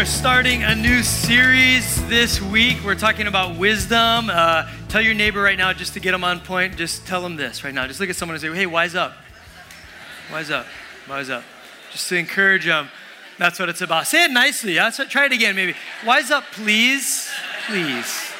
are starting a new series this week. We're talking about wisdom. Uh, tell your neighbor right now, just to get them on point, just tell them this right now. Just look at someone and say, hey, wise up. Wise up. Wise up. Just to encourage them. That's what it's about. Say it nicely. What, try it again, maybe. Wise up, please. Please.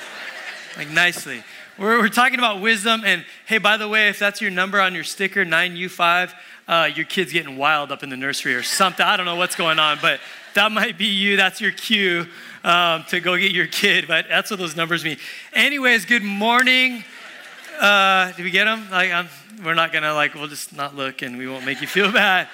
Like nicely. We're, we're talking about wisdom. And hey, by the way, if that's your number on your sticker, 9U5, uh, your kid's getting wild up in the nursery or something. I don't know what's going on, but that might be you. That's your cue um, to go get your kid. But that's what those numbers mean. Anyways, good morning. Uh, did we get them? Like, I'm, we're not gonna like. We'll just not look, and we won't make you feel bad.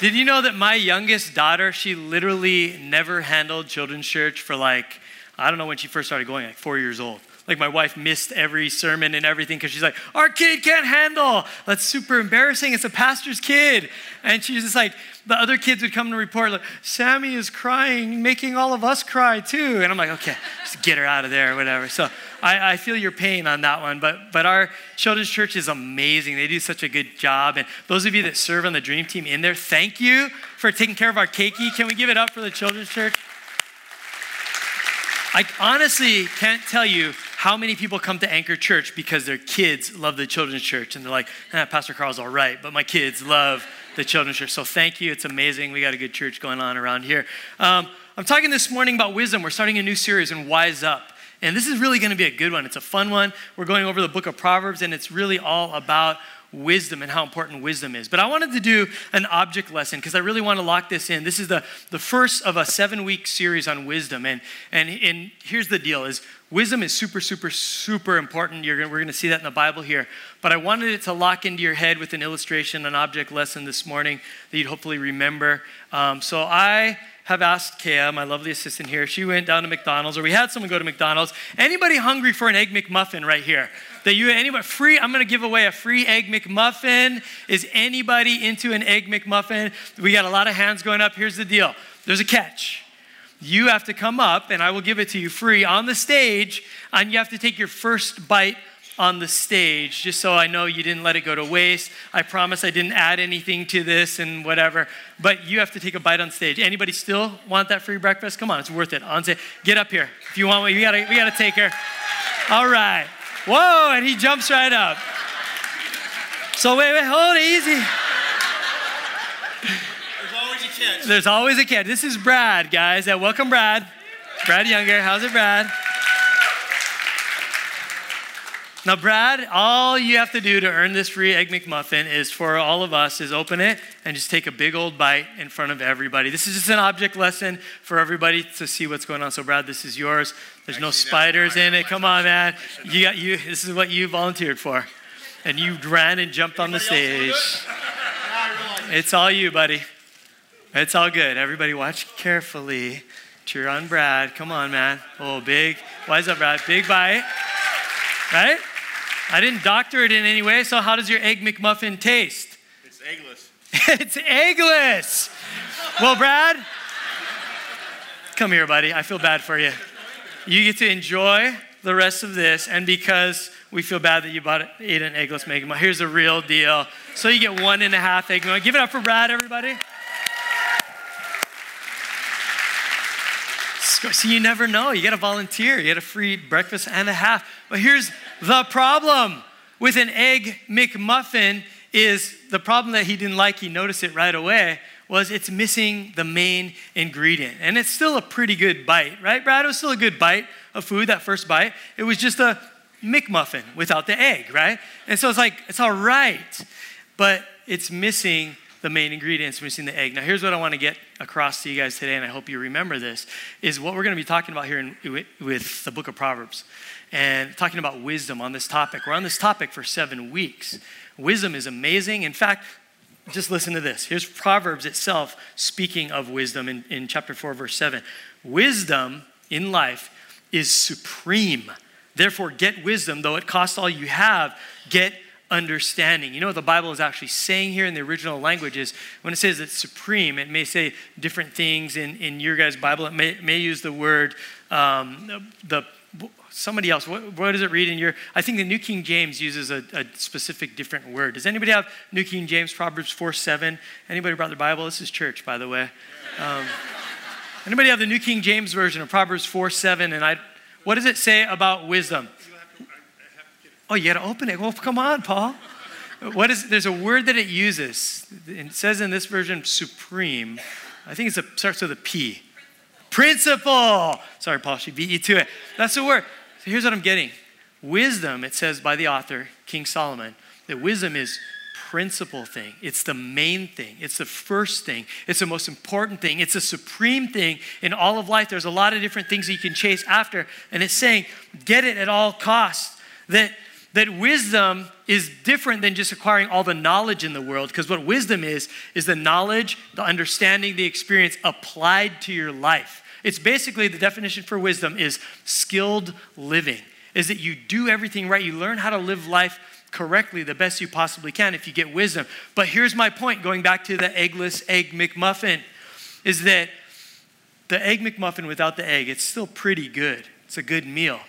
Did you know that my youngest daughter, she literally never handled children's church for like, I don't know when she first started going, like four years old. Like my wife missed every sermon and everything because she's like, our kid can't handle. That's super embarrassing. It's a pastor's kid. And she's just like, the other kids would come to report, like, Sammy is crying, making all of us cry too. And I'm like, okay, just get her out of there or whatever. So I, I feel your pain on that one. But, but our children's church is amazing. They do such a good job. And those of you that serve on the dream team in there, thank you for taking care of our keiki. Can we give it up for the children's church? I honestly can't tell you how many people come to Anchor Church because their kids love the children's church and they're like, eh, Pastor Carl's all right, but my kids love the children's church. So thank you. It's amazing. We got a good church going on around here. Um, I'm talking this morning about wisdom. We're starting a new series in Wise Up. And this is really going to be a good one. It's a fun one. We're going over the book of Proverbs, and it's really all about wisdom and how important wisdom is. But I wanted to do an object lesson because I really want to lock this in. This is the, the first of a seven week series on wisdom. And, and, and here's the deal is wisdom is super, super, super important. You're we're going to see that in the Bible here. But I wanted it to lock into your head with an illustration, an object lesson this morning that you'd hopefully remember. Um, so I have asked Kea, my lovely assistant here. She went down to McDonald's, or we had someone go to McDonald's. Anybody hungry for an egg McMuffin right here? That you anybody free? I'm to give away a free egg McMuffin. Is anybody into an egg McMuffin? We got a lot of hands going up. Here's the deal. There's a catch. You have to come up, and I will give it to you free on the stage, and you have to take your first bite on the stage, just so I know you didn't let it go to waste. I promise I didn't add anything to this and whatever, but you have to take a bite on stage. Anybody still want that free breakfast? Come on, it's worth it. On stage, get up here if you want. We gotta, we gotta take her. All right. Whoa, and he jumps right up. So wait, wait, hold it easy. There's always a catch. There's always a catch. This is Brad, guys. Welcome, Brad. Brad Younger. How's it, Brad? Now, Brad, all you have to do to earn this free Egg McMuffin is for all of us is open it and just take a big old bite in front of everybody. This is just an object lesson for everybody to see what's going on. So, Brad, this is yours. There's no spiders in it. Come on, man. You got you. This is what you volunteered for, and you ran and jumped on the stage. wanna do it? Yeah, I realize It's all you, buddy. It's all good. Everybody, watch carefully. Cheer on Brad. Come on, man. Oh, big. Wise up, Brad. Big bite. Right? I didn't doctor it in any way. So, how does your egg McMuffin taste? It's eggless. it's eggless. Well, Brad, come here, buddy. I feel bad for you. You get to enjoy the rest of this, and because we feel bad that you bought ate an eggless McMuffin, here's the real deal. So you get one and a half egg McMuffin. Give it up for Brad, everybody. So you never know. You got to volunteer. You get a free breakfast and a half. But here's the problem with an egg McMuffin is the problem that he didn't like. He noticed it right away. Was it's missing the main ingredient, and it's still a pretty good bite, right, Brad? It was still a good bite of food. That first bite, it was just a McMuffin without the egg, right? And so it's like it's all right, but it's missing the main ingredients missing the egg. Now, here's what I want to get across to you guys today, and I hope you remember this, is what we're going to be talking about here in, with the book of Proverbs and talking about wisdom on this topic. We're on this topic for seven weeks. Wisdom is amazing. In fact, just listen to this. Here's Proverbs itself speaking of wisdom in, in chapter 4, verse 7. Wisdom in life is supreme. Therefore, get wisdom, though it costs all you have, get understanding. You know what the Bible is actually saying here in the original language is when it says it's supreme, it may say different things in, in your guys' Bible. It may, may use the word, um, the somebody else. What, what, does it read in your? I think the New King James uses a, a, specific different word. Does anybody have New King James, Proverbs 4 7? Anybody brought their Bible? This is church, by the way. Um, Anybody have the New King James Version of Proverbs 4 7? And I, what does it say about wisdom? Oh, you got to open it. Well, come on, Paul. What is, there's a word that it uses. It says in this version, supreme. I think it starts with a P. Principal. Sorry, Paul, she beat you to it. That's the word. So here's what I'm getting. Wisdom, it says by the author, King Solomon, that wisdom is principal thing. It's the main thing. It's the first thing. It's the most important thing. It's the supreme thing in all of life. There's a lot of different things you can chase after. And it's saying, get it at all costs. That, that wisdom is different than just acquiring all the knowledge in the world. Because what wisdom is, is the knowledge, the understanding, the experience applied to your life. It's basically the definition for wisdom is skilled living, is that you do everything right. You learn how to live life correctly the best you possibly can if you get wisdom. But here's my point going back to the eggless egg McMuffin is that the egg McMuffin without the egg, it's still pretty good. It's a good meal,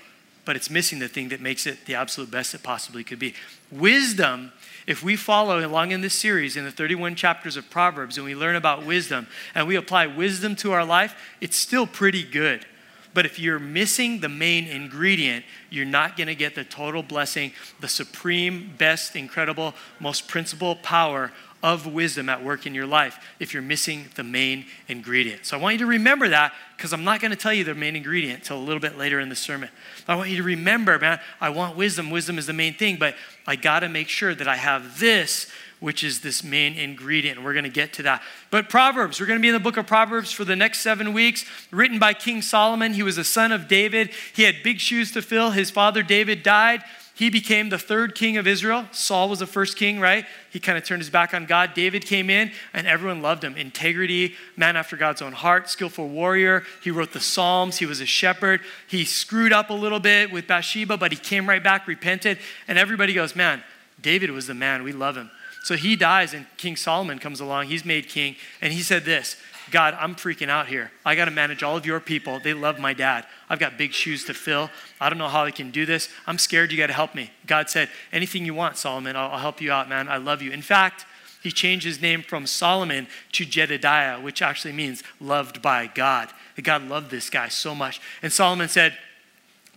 but it's missing the thing that makes it the absolute best it possibly could be. Wisdom, if we follow along in this series in the 31 chapters of Proverbs and we learn about wisdom and we apply wisdom to our life, it's still pretty good. But if you're missing the main ingredient, you're not going to get the total blessing, the supreme, best, incredible, most principal power of wisdom at work in your life if you're missing the main ingredient. So I want you to remember that because I'm not going to tell you the main ingredient until a little bit later in the sermon. I want you to remember, man, I want wisdom. Wisdom is the main thing, but I got to make sure that I have this which is this main ingredient. We're going to get to that. But Proverbs, we're going to be in the book of Proverbs for the next seven weeks, written by King Solomon. He was a son of David. He had big shoes to fill. His father David died. He became the third king of Israel. Saul was the first king, right? He kind of turned his back on God. David came in and everyone loved him. Integrity, man after God's own heart, skillful warrior. He wrote the Psalms. He was a shepherd. He screwed up a little bit with Bathsheba, but he came right back, repented. And everybody goes, man, David was the man. We love him. So he dies, and King Solomon comes along. He's made king, and he said this God, I'm freaking out here. I got to manage all of your people. They love my dad. I've got big shoes to fill. I don't know how I can do this. I'm scared. You got to help me. God said, Anything you want, Solomon, I'll, I'll help you out, man. I love you. In fact, he changed his name from Solomon to Jedidiah, which actually means loved by God. God loved this guy so much. And Solomon said,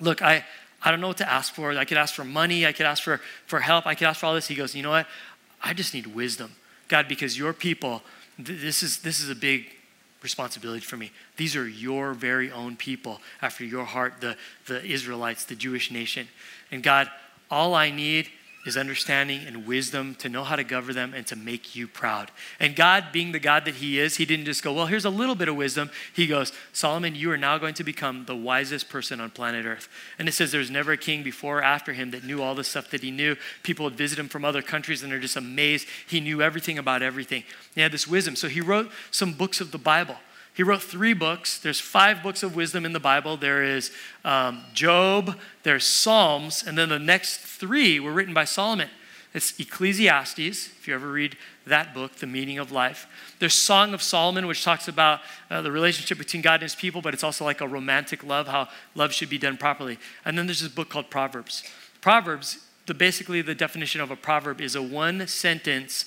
Look, I, I don't know what to ask for. I could ask for money. I could ask for, for help. I could ask for all this. He goes, You know what? I just need wisdom. God, because your people, this is, this is a big responsibility for me. These are your very own people after your heart, the, the Israelites, the Jewish nation. And God, all I need is understanding and wisdom to know how to govern them and to make you proud. And God, being the God that He is, He didn't just go, Well, here's a little bit of wisdom. He goes, Solomon, you are now going to become the wisest person on planet Earth. And it says there's never a king before or after him that knew all the stuff that he knew. People would visit him from other countries and they're just amazed. He knew everything about everything. He had this wisdom. So he wrote some books of the Bible. He wrote three books. There's five books of wisdom in the Bible. There is um, Job, there's Psalms, and then the next three were written by Solomon. It's Ecclesiastes, if you ever read that book, The Meaning of Life. There's Song of Solomon, which talks about uh, the relationship between God and his people, but it's also like a romantic love, how love should be done properly. And then there's this book called Proverbs. Proverbs, the, basically the definition of a proverb is a one sentence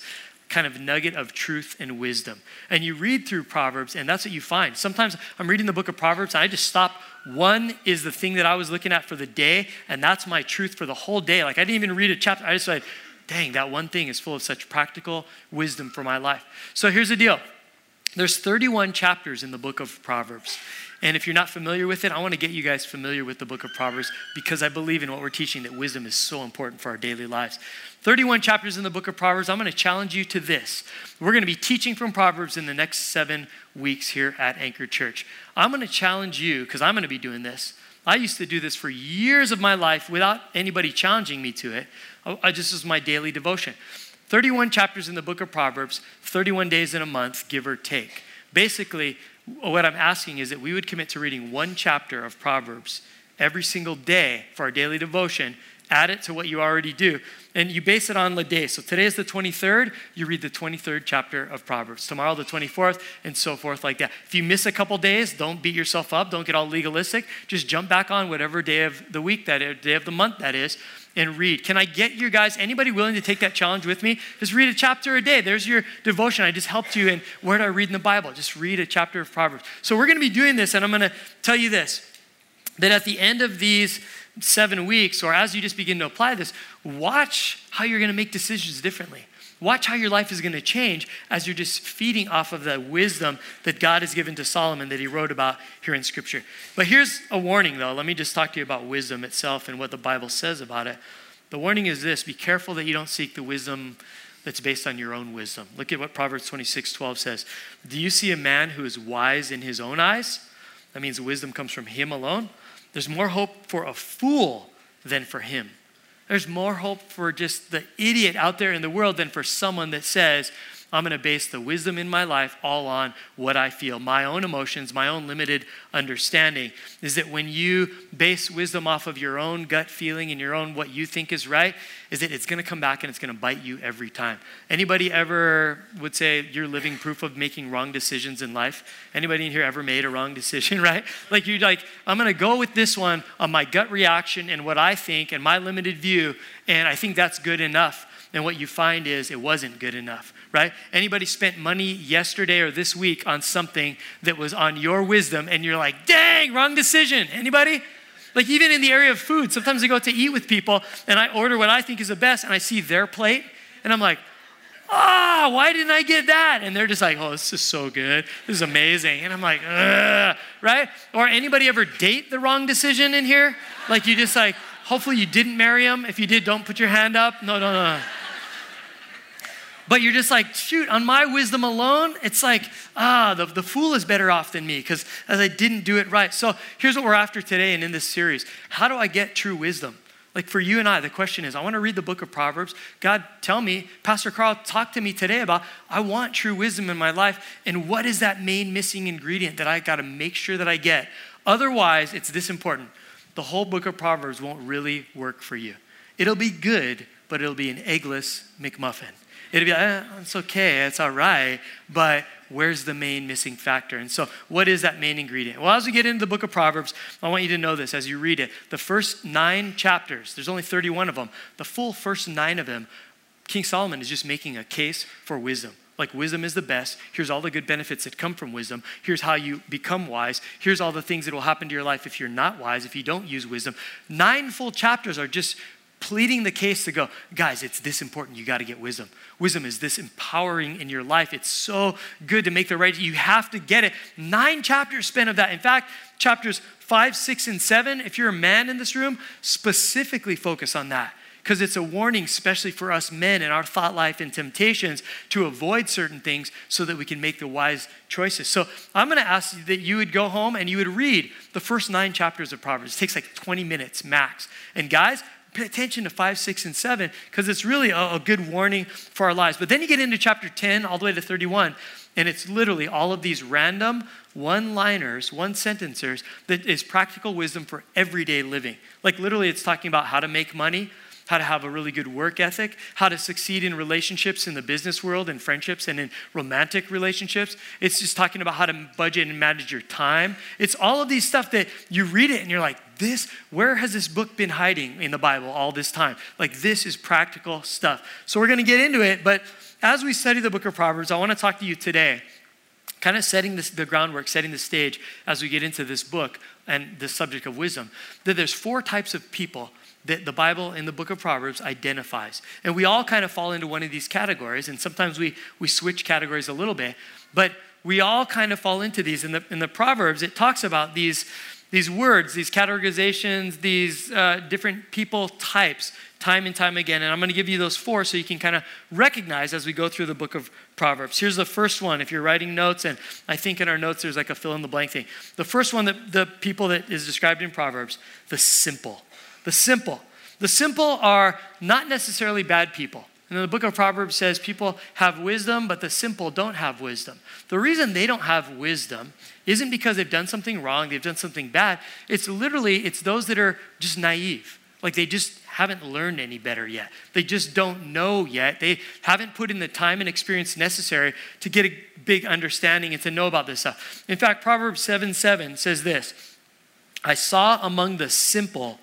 kind of nugget of truth and wisdom. And you read through Proverbs, and that's what you find. Sometimes I'm reading the book of Proverbs, and I just stop. One is the thing that I was looking at for the day, and that's my truth for the whole day. Like I didn't even read a chapter. I just said, dang, that one thing is full of such practical wisdom for my life. So here's the deal. There's 31 chapters in the book of Proverbs. And if you're not familiar with it, I want to get you guys familiar with the book of Proverbs because I believe in what we're teaching that wisdom is so important for our daily lives. 31 chapters in the book of Proverbs. I'm going to challenge you to this. We're going to be teaching from Proverbs in the next seven weeks here at Anchor Church. I'm going to challenge you because I'm going to be doing this. I used to do this for years of my life without anybody challenging me to it. Oh, I just was my daily devotion. 31 chapters in the book of Proverbs, 31 days in a month, give or take. Basically, what I'm asking is that we would commit to reading one chapter of Proverbs every single day for our daily devotion add it to what you already do. And you base it on the day. So today is the 23rd, you read the 23rd chapter of Proverbs. Tomorrow, the 24th, and so forth, like that. If you miss a couple days, don't beat yourself up. Don't get all legalistic. Just jump back on whatever day of the week that is, day of the month that is, and read. Can I get you guys, anybody willing to take that challenge with me? Just read a chapter a day. There's your devotion. I just helped you And where do I read in the Bible? Just read a chapter of Proverbs. So we're going to be doing this, and I'm going to tell you this that at the end of these seven weeks, or as you just begin to apply this, watch how you're going to make decisions differently. Watch how your life is going to change as you're just feeding off of the wisdom that God has given to Solomon that he wrote about here in Scripture. But here's a warning, though. Let me just talk to you about wisdom itself and what the Bible says about it. The warning is this be careful that you don't seek the wisdom that's based on your own wisdom. Look at what Proverbs 26 12 says. Do you see a man who is wise in his own eyes? That means wisdom comes from him alone. There's more hope for a fool than for him. There's more hope for just the idiot out there in the world than for someone that says, I'm going to base the wisdom in my life all on what I feel, my own emotions, my own limited understanding. Is that when you base wisdom off of your own gut feeling and your own what you think is right, is that it's going to come back and it's going to bite you every time. Anybody ever would say you're living proof of making wrong decisions in life? Anybody in here ever made a wrong decision, right? Like you're like, I'm going to go with this one on my gut reaction and what I think and my limited view, and I think that's good enough. And what you find is it wasn't good enough right? Anybody spent money yesterday or this week on something that was on your wisdom and you're like, dang, wrong decision. Anybody? Like even in the area of food, sometimes I go out to eat with people and I order what I think is the best and I see their plate and I'm like, ah, oh, why didn't I get that? And they're just like, oh, this is so good. This is amazing. And I'm like, Ugh, right? Or anybody ever date the wrong decision in here? Like you just like, hopefully you didn't marry him. If you did, don't put your hand up. No, no, no. But you're just like, shoot, on my wisdom alone, it's like, ah, the, the fool is better off than me because as I didn't do it right. So here's what we're after today and in this series. How do I get true wisdom? Like for you and I, the question is I want to read the book of Proverbs. God, tell me, Pastor Carl, talk to me today about I want true wisdom in my life. And what is that main missing ingredient that I got to make sure that I get? Otherwise, it's this important the whole book of Proverbs won't really work for you. It'll be good, but it'll be an eggless McMuffin. It'd be like, eh, it's okay, it's all right, but where's the main missing factor? And so, what is that main ingredient? Well, as we get into the book of Proverbs, I want you to know this as you read it. The first nine chapters, there's only 31 of them, the full first nine of them, King Solomon is just making a case for wisdom. Like, wisdom is the best. Here's all the good benefits that come from wisdom. Here's how you become wise. Here's all the things that will happen to your life if you're not wise, if you don't use wisdom. Nine full chapters are just pleading the case to go, guys, it's this important. You got to get wisdom. Wisdom is this empowering in your life. It's so good to make the right. You have to get it. Nine chapters spent of that. In fact, chapters five, six, and seven, if you're a man in this room, specifically focus on that. Because it's a warning, especially for us men in our thought life and temptations, to avoid certain things so that we can make the wise choices. So I'm going to ask you that you would go home and you would read the first nine chapters of Proverbs. It takes like 20 minutes max. And guys, Pay attention to 5, 6, and 7 because it's really a, a, good warning for our lives. But then you get into chapter 10 all the way to 31, and it's literally all of these random one liners, one sentencers that is practical wisdom for everyday living. Like literally, it's talking about how to make money, how to have a really good work ethic, how to succeed in relationships in the business world and friendships and in romantic relationships. It's just talking about how to budget and manage your time. It's all of these stuff that you read it and you're like, this, where has this book been hiding in the Bible all this time? Like, this is practical stuff. So, we're going to get into it, but as we study the book of Proverbs, I want to talk to you today, kind of setting this, the groundwork, setting the stage as we get into this book and the subject of wisdom, that there's four types of people that the Bible in the book of Proverbs identifies. And we all kind of fall into one of these categories, and sometimes we, we switch categories a little bit, but we all kind of fall into these. In the, in the Proverbs, it talks about these these words, these categorizations, these uh, different people types, time and time again. And I'm going to give you those four so you can kind of recognize as we go through the book of Proverbs. Here's the first one. If you're writing notes, and I think in our notes there's like a fill in the blank thing. The first one, that the people that is described in Proverbs, the simple. The simple. The simple are not necessarily bad people. And the book of Proverbs says people have wisdom, but the simple don't have wisdom. The reason they don't have wisdom isn't because they've done something wrong, they've done something bad. It's literally, it's those that are just naive. Like they just haven't learned any better yet. They just don't know yet. They haven't put in the time and experience necessary to get a big understanding and to know about this stuff. In fact, Proverbs 7 7 says this I saw among the simple,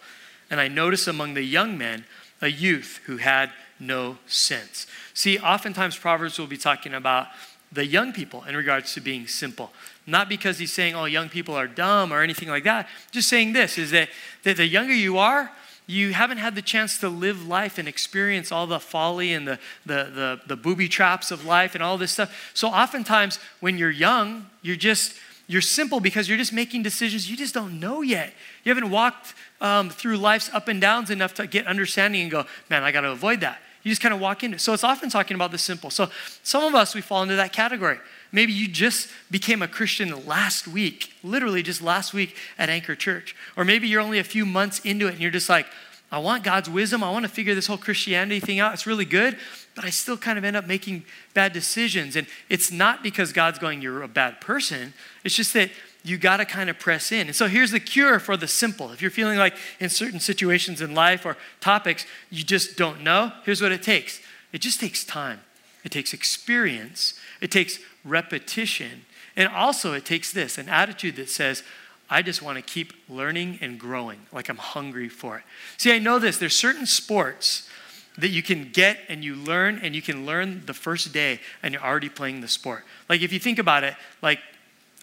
and I noticed among the young men, a youth who had no sense. See, oftentimes Proverbs will be talking about the young people in regards to being simple. Not because he's saying, oh, young people are dumb or anything like that. Just saying this is that, that the younger you are, you haven't had the chance to live life and experience all the folly and the, the, the, the booby traps of life and all this stuff. So oftentimes when you're young, you're just, you're simple because you're just making decisions you just don't know yet. You haven't walked um, through life's up and downs enough to get understanding and go, man, I got to avoid that. You just kind of walk into it. So it's often talking about the simple. So some of us, we fall into that category. Maybe you just became a Christian last week, literally just last week at Anchor Church. Or maybe you're only a few months into it and you're just like, I want God's wisdom. I want to figure this whole Christianity thing out. It's really good, but I still kind of end up making bad decisions. And it's not because God's going, you're a bad person. It's just that you got to kind of press in. And so here's the cure for the simple. If you're feeling like in certain situations in life or topics you just don't know, here's what it takes it just takes time, it takes experience, it takes repetition. And also, it takes this an attitude that says, I just want to keep learning and growing, like I'm hungry for it. See, I know this. There's certain sports that you can get and you learn, and you can learn the first day, and you're already playing the sport. Like, if you think about it, like,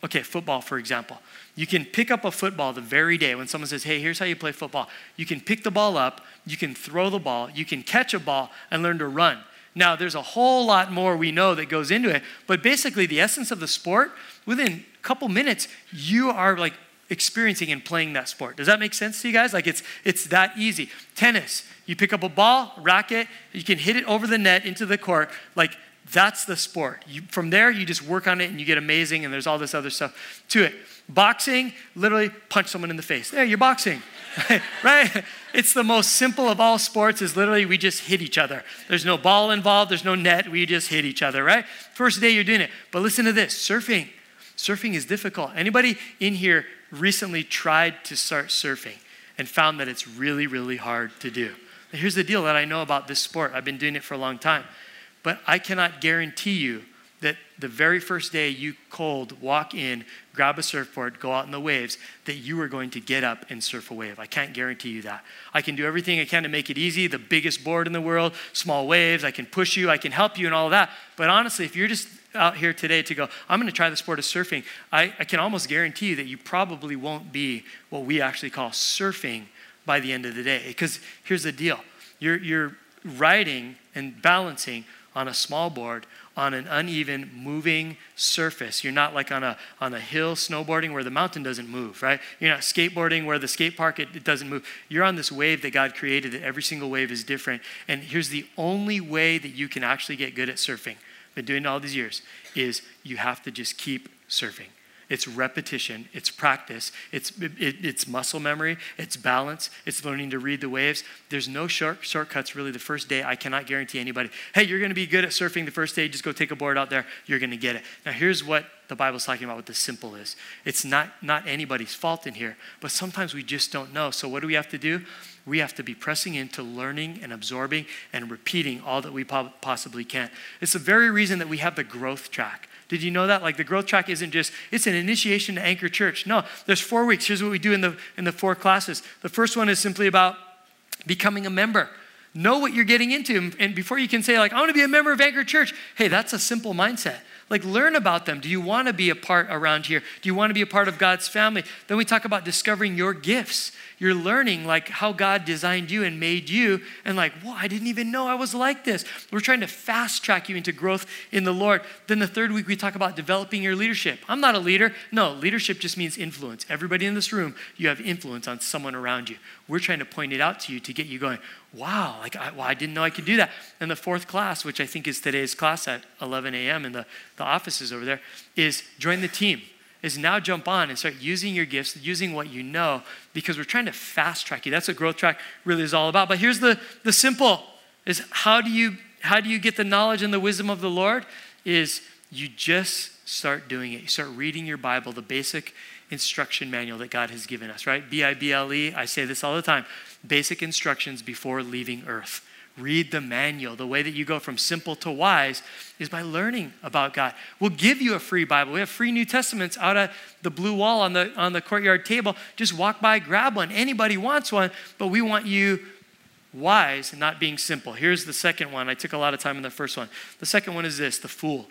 okay, football, for example. You can pick up a football the very day when someone says, hey, here's how you play football. You can pick the ball up, you can throw the ball, you can catch a ball, and learn to run. Now, there's a whole lot more we know that goes into it, but basically, the essence of the sport, within a couple minutes, you are like experiencing and playing that sport. Does that make sense to you guys? Like it's it's that easy. Tennis, you pick up a ball, racket, you can hit it over the net into the court. Like that's the sport. You, from there, you just work on it and you get amazing, and there's all this other stuff to it. Boxing, literally punch someone in the face. There, you're boxing. right? It's the most simple of all sports is literally we just hit each other. There's no ball involved, there's no net, we just hit each other, right? First day you're doing it. But listen to this, surfing. Surfing is difficult. Anybody in here recently tried to start surfing and found that it's really really hard to do? Here's the deal that I know about this sport. I've been doing it for a long time. But I cannot guarantee you that the very first day you cold walk in, grab a surfboard, go out in the waves, that you are going to get up and surf a wave. I can't guarantee you that. I can do everything I can to make it easy, the biggest board in the world, small waves, I can push you, I can help you, and all that. But honestly, if you're just out here today to go, I'm going to try the sport of surfing, I, I can almost guarantee you that you probably won't be what we actually call surfing by the end of the day. Because here's the deal. You're, you're riding and balancing on a small board on an uneven moving surface. You're not like on a on a hill snowboarding where the mountain doesn't move right? You're not skateboarding where the skate park it, it doesn't move. You're on this wave that god created that every single wave is different. And here's the only way that you can actually get good at surfing been doing all these years is you have to just keep surfing it's repetition, it's practice, it's, it, it's muscle memory, it's balance, it's learning to read the waves. There's no short, shortcuts really the first day. I cannot guarantee anybody, hey, you're going to be good at surfing the first day, just go take a board out there, you're going to get it. Now, here's what the Bible's talking about what the simple is it's not, not anybody's fault in here, but sometimes we just don't know. So, what do we have to do? We have to be pressing into learning and absorbing and repeating all that we possibly can. It's the very reason that we have the growth track. Did you know that? Like the growth track isn't just, it's an initiation to Anchor Church. No, there's four weeks. Here's what we do in the, in the four classes. The first one is simply about becoming a member. Know what you're getting into. And before you can say, like, I want to be a member of Anchor Church, hey, that's a simple mindset. Like, learn about them. Do you want to be a part around here? Do you want to be a part of God's family? Then we talk about discovering your gifts you're learning like how God designed you and made you, and like, whoa, I didn't even know I was like this. We're trying to fast track you into growth in the Lord. Then the third week, we talk about developing your leadership. I'm not a leader. No, leadership just means influence. Everybody in this room, you have influence on someone around you. We're trying to point it out to you to get you going, wow, like, I, well, I didn't know I could do that. And the fourth class, which I think is today's class at 11 a.m. in the, the offices over there, is join the team is now jump on and start using your gifts, using what you know, because we're trying to fast track you. That's what growth track really is all about. But here's the, the simple is how do you how do you get the knowledge and the wisdom of the Lord? Is you just start doing it. You start reading your Bible, the basic instruction manual that God has given us, right? B I B L E. I say this all the time basic instructions before leaving earth. Read the manual. The way that you go from simple to wise is by learning about God. We'll give you a free Bible. We have free New Testaments out at the blue wall on the, on the courtyard table. Just walk by, grab one. Anybody wants one, but we want you wise and not being simple. Here's the second one. I took a lot of time in the first one. The second one is this the fool.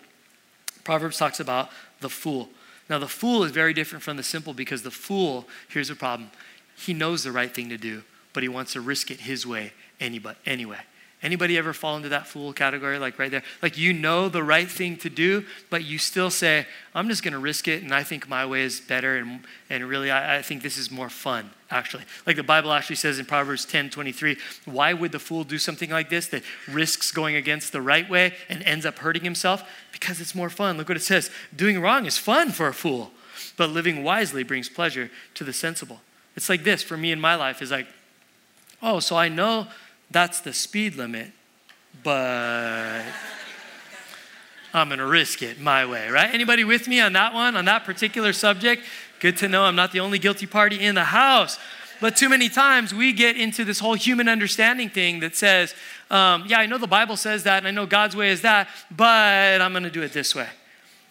Proverbs talks about the fool. Now, the fool is very different from the simple because the fool, here's the problem he knows the right thing to do, but he wants to risk it his way anyway. Anybody ever fall into that fool category, like right there? Like you know the right thing to do, but you still say, I'm just going to risk it, and I think my way is better, and, and really, I, I, think this is more fun, actually. Like the Bible actually says in Proverbs 10 23, why would the fool do something like this that risks going against the right way and ends up hurting himself? Because it's more fun. Look what it says doing wrong is fun for a fool, but living wisely brings pleasure to the sensible. It's like this for me in my life is like, oh, so I know that's the speed limit, but I'm going to risk it my way, right? Anybody with me on that one, on that particular subject? Good to know I'm not the only guilty party in the house. But too many times we get into this whole human understanding thing that says, um, yeah, I know the Bible says that, and I know God's way is that, but I'm going to do it this way.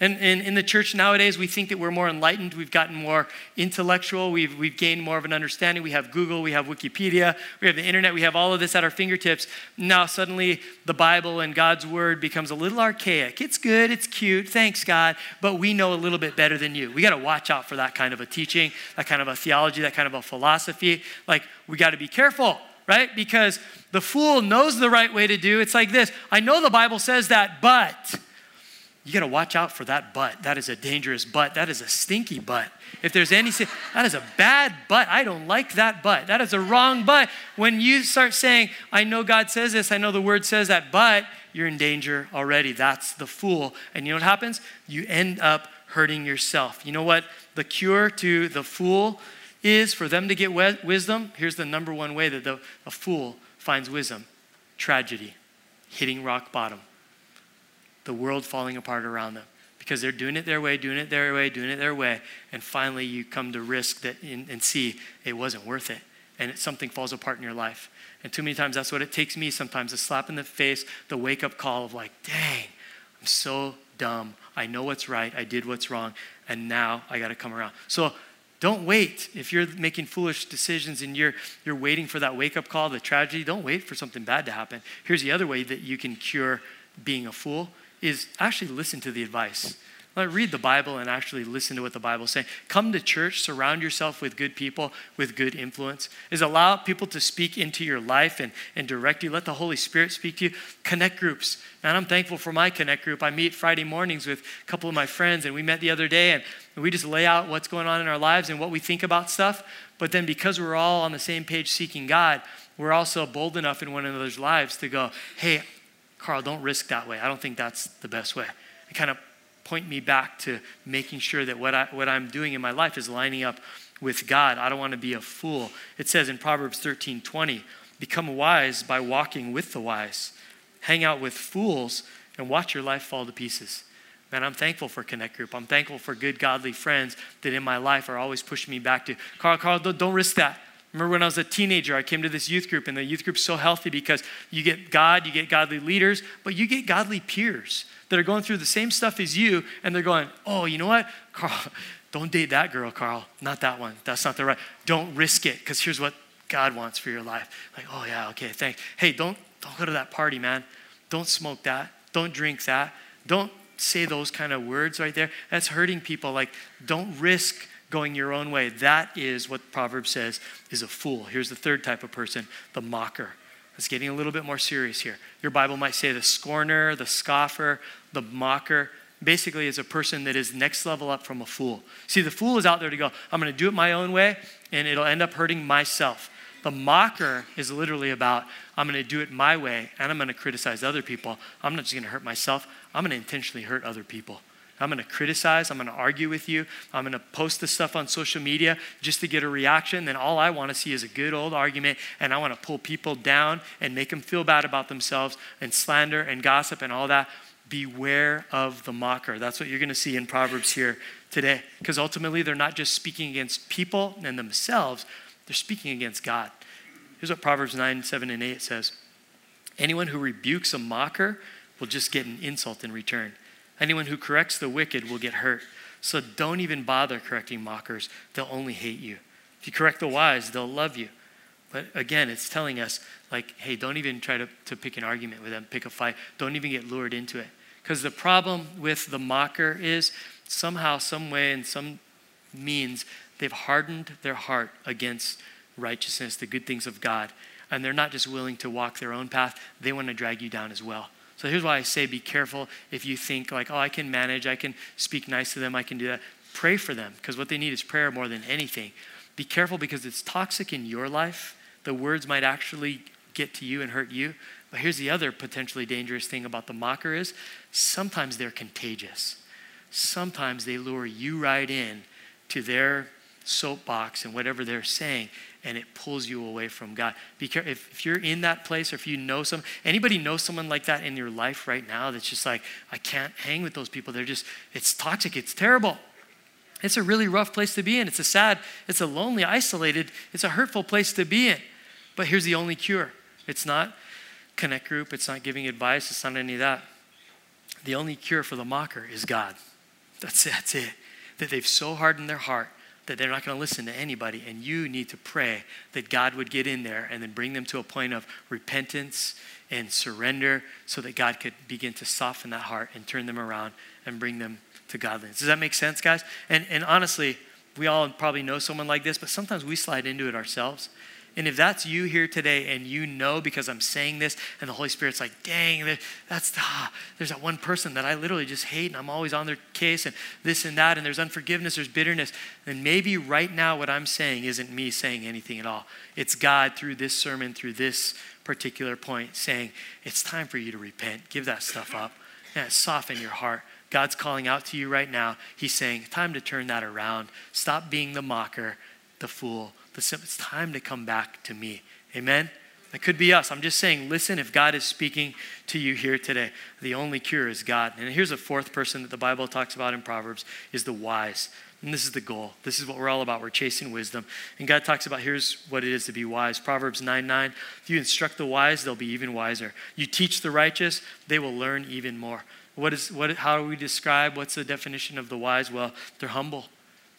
And, and, in the church nowadays, we think that we're more enlightened. We've gotten more intellectual. We've, we've gained more of an understanding. We have Google, we have Wikipedia, we have the internet, we have all of this at our fingertips. Now, suddenly, the Bible and God's word becomes a little archaic. It's good, it's cute, thanks, God, but we know a little bit better than you. We got to watch out for that kind of a teaching, that kind of a theology, that kind of a philosophy. Like, we got to be careful right? Because the fool knows the right way to do. It's like this I know the Bible says that, but you got to watch out for that butt. That is a dangerous butt. That is a stinky butt. If there's any, that is a bad butt. I don't like that butt. That is a wrong butt. When you start saying, I know God says this, I know the word says that, but you're in danger already. That's the fool. And you know what happens? You end up hurting yourself. You know what the cure to the fool is for them to get wisdom? Here's the number one way that the, a fool finds wisdom tragedy, hitting rock bottom the world falling apart around them because they're doing it their way, doing it their way, doing it their way. And finally, you come to risk that in, and see it wasn't worth it. And something falls apart in your life. And too many times, that's what it takes me sometimes a slap in the face, the wake up call of, like, dang, I'm so dumb. I know what's right. I did what's wrong. And now I got to come around. So don't wait. If you're making foolish decisions and you're, you're waiting for that wake up call, the tragedy, don't wait for something bad to happen. Here's the other way that you can cure being a fool is actually listen to the advice. Read the Bible and actually listen to what the Bible is saying. Come to church, surround yourself with good people, with good influence. Is allow people to speak into your life and, and direct you. Let the Holy Spirit speak to you. Connect groups. Man, I'm thankful for my connect group. I meet Friday mornings with a couple of my friends, and we met the other day, and we just lay out what's going on in our lives and what we think about stuff. But then because we're all on the same page seeking God, we're also bold enough in one another's lives to go, hey, Carl, don't risk that way. I don't think that's the best way. It kind of point me back to making sure that what, I, what I'm doing in my life is lining up with God. I don't want to be a fool. It says in Proverbs 13 20, become wise by walking with the wise. Hang out with fools and watch your life fall to pieces. Man, I'm thankful for Connect Group. I'm thankful for good, godly friends that in my life are always pushing me back to, Carl, Carl, don't, don't risk that. Remember when I was a teenager, I came to this youth group, and the youth group's so healthy because you get God, you get godly leaders, but you get godly peers that are going through the same stuff as you, and they're going, Oh, you know what? Carl, don't date that girl, Carl. Not that one. That's not the right. Don't risk it, because here's what God wants for your life. Like, oh yeah, okay, thanks. Hey, don't don't go to that party, man. Don't smoke that. Don't drink that. Don't say those kind of words right there. That's hurting people. Like, don't risk going your own way. That is what Proverbs says is a fool. Here's the third type of person the mocker. It's getting a little bit more serious here. Your Bible might say the scorner, the scoffer, the mocker. Basically, is a person that is next level up from a fool. See, the fool is out there to go, I'm going to do it my own way, and it'll end up hurting myself. The mocker is literally about, I'm going to do it my way, and I'm going to criticize other people. I'm not just going to hurt myself, I'm going to intentionally hurt other people. I'm going to criticize. I'm going to argue with you. I'm going to post this stuff on social media just to get a reaction. Then all I want to see is a good old argument, and I want to pull people down and make them feel bad about themselves and slander and gossip and all that. Beware of the mocker. That's what you're going to see in Proverbs here today because ultimately they're not just speaking against people and themselves, they're speaking against God. Here's what Proverbs 9, 7, and 8 says Anyone who rebukes a mocker will just get an insult in return. Anyone who corrects the wicked will get hurt. So don't even bother correcting mockers, they'll only hate you. If you correct the wise, they'll love you. But again, it's telling us, like, hey, don't even try to, to pick an argument with them, pick a fight. Don't even get lured into it. Because the problem with the mocker is somehow, some way, in some means, they've hardened their heart against righteousness, the good things of God. And they're not just willing to walk their own path, they want to drag you down as well. So here's why I say be careful if you think, like, oh, I can manage, I can speak nice to them, I can do that. Pray for them, because what they need is prayer more than anything. Be careful because it's toxic in your life. The words might actually get to you and hurt you. But here's the other potentially dangerous thing about the mocker is sometimes they're contagious. Sometimes they lure you right in to their soapbox and whatever they're saying, and it pulls you away from God. Be careful if, if you're in that place, or if you know some anybody know someone like that in your life right now that's just like, I can't hang with those people. They're just, it's toxic, it's terrible. It's a really rough place to be in. It's a sad, it's a lonely, isolated, it's a hurtful place to be in. But here's the only cure it's not connect group, it's not giving advice, it's not any of that. The only cure for the mocker is God. That's. That's it. That they've so hardened their heart that they're not going to listen to anybody. And you need to pray that God would get in there and then bring them to a point of repentance and surrender so that God could begin to soften that heart and turn them around and bring them to godliness. Does that make sense, guys? And, and honestly, we all probably know someone like this, but sometimes we slide into it ourselves. And if that's you here today and you know because I'm saying this and the Holy Spirit's like, dang, that's, ah, there's that one person that I literally just hate and I'm always on their case and this and that and there's unforgiveness, there's bitterness, then maybe right now what I'm saying isn't me saying anything at all. It's God through this sermon, through this particular point saying, it's time for you to repent. Give that stuff up. Soften your heart. God's calling out to you right now. He's saying, time to turn that around. Stop being the mocker, the fool it's time to come back to me. Amen? That could be us. I'm just saying, listen, if God is speaking to you here today, the only cure is God. And here's a fourth person that the Bible talks about in Proverbs is the wise. And this is the goal. This is what we're all about. We're chasing wisdom. And God talks about here's what it is to be wise. Proverbs 9 9. If you instruct the wise, they'll be even wiser. You teach the righteous, they will learn even more. What is what how do we describe what's the definition of the wise? Well, they're humble,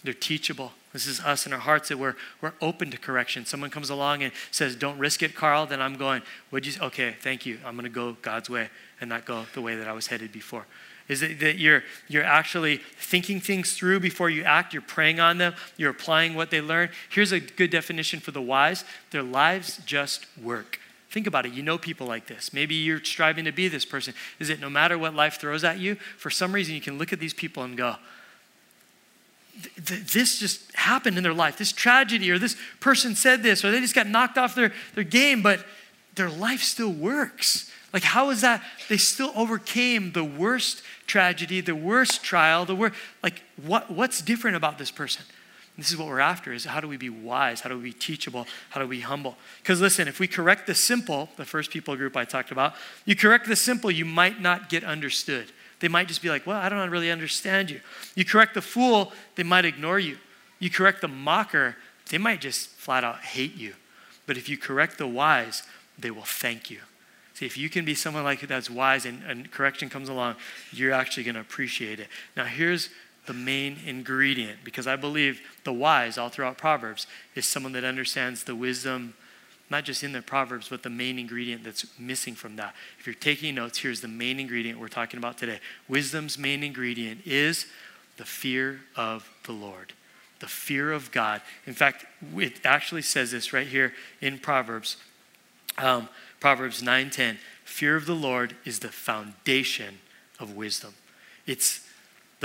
they're teachable, this is us in our hearts that we're, we're open to correction. Someone comes along and says, Don't risk it, Carl. Then I'm going, Would you? Okay, thank you. I'm going to go God's way and not go the way that I was headed before. Is it that you're, you're actually thinking things through before you act? You're praying on them, you're applying what they learn. Here's a good definition for the wise their lives just work. Think about it. You know people like this. Maybe you're striving to be this person. Is it no matter what life throws at you, for some reason you can look at these people and go, th- this just happened in their life, this tragedy, or this person said this, or they just got knocked off their, their game, but their life still works. Like, how is that? They still overcame the worst tragedy, the worst trial, the worst. Like, what, what's different about this person? This is what we're after is how do we be wise? How do we be teachable? How do we be humble? Because listen, if we correct the simple, the first people group I talked about, you correct the simple, you might not get understood. They might just be like, well, I don't really understand you. You correct the fool, they might ignore you. You correct the mocker, they might just flat out hate you. But if you correct the wise, they will thank you. See, if you can be someone like that's wise and, and correction comes along, you're actually going to appreciate it. Now, here's the main ingredient because I believe the wise, all throughout Proverbs, is someone that understands the wisdom not just in the Proverbs, but the main ingredient that's missing from that. If you're taking notes, here's the main ingredient we're talking about today. Wisdom's main ingredient is the fear of the Lord, the fear of God. In fact, it actually says this right here in Proverbs, um, Proverbs 9:10. Fear of the Lord is the foundation of wisdom. It's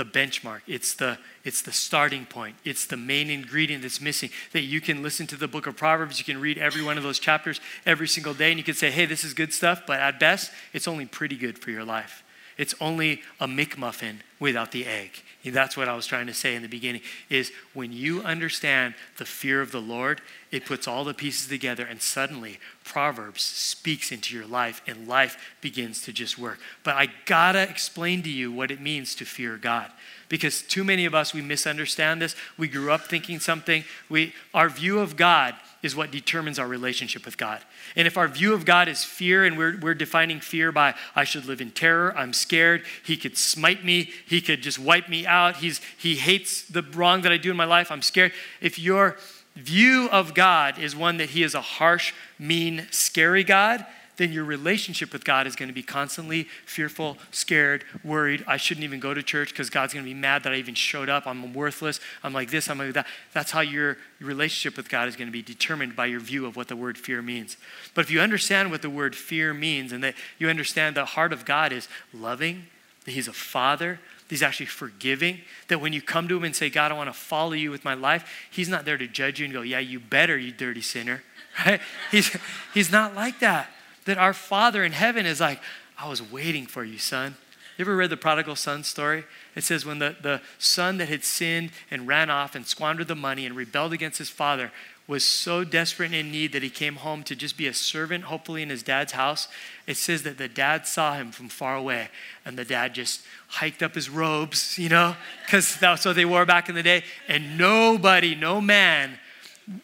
the benchmark. It's the, it's the starting point. It's the main ingredient that's missing. That you can listen to the book of Proverbs, you can read every one of those chapters every single day, and you can say, hey, this is good stuff, but at best, it's only pretty good for your life. It's only a McMuffin without the egg. That's what I was trying to say in the beginning is when you understand the fear of the Lord, it puts all the pieces together and suddenly Proverbs speaks into your life and life begins to just work. But I got to explain to you what it means to fear God because too many of us we misunderstand this. We grew up thinking something. We our view of God is what determines our relationship with God. And if our view of God is fear, and we're, we're defining fear by, I should live in terror, I'm scared, he could smite me, he could just wipe me out, He's, he hates the wrong that I do in my life, I'm scared. If your view of God is one that he is a harsh, mean, scary God, then your relationship with God is going to be constantly fearful, scared, worried. I shouldn't even go to church because God's going to be mad that I even showed up. I'm worthless. I'm like this, I'm like that. That's how your, relationship with God is going to be determined by your view of what the word fear means. But if you understand what the word fear means and that you understand the heart of God is loving, that He's a father, He's actually forgiving. That when you come to Him and say, God, I want to follow you with my life, He's not there to judge you and go, Yeah, you better, you dirty sinner. Right? He's, he's not like that that our Father in heaven is like, I was waiting for you, son. You ever read the prodigal son story? It says when the, the son that had sinned and ran off and squandered the money and rebelled against his father was so desperate and in need that he came home to just be a servant, hopefully in his dad's house. It says that the dad saw him from far away and the dad just hiked up his robes, you know, because that's what they wore back in the day. And nobody, no man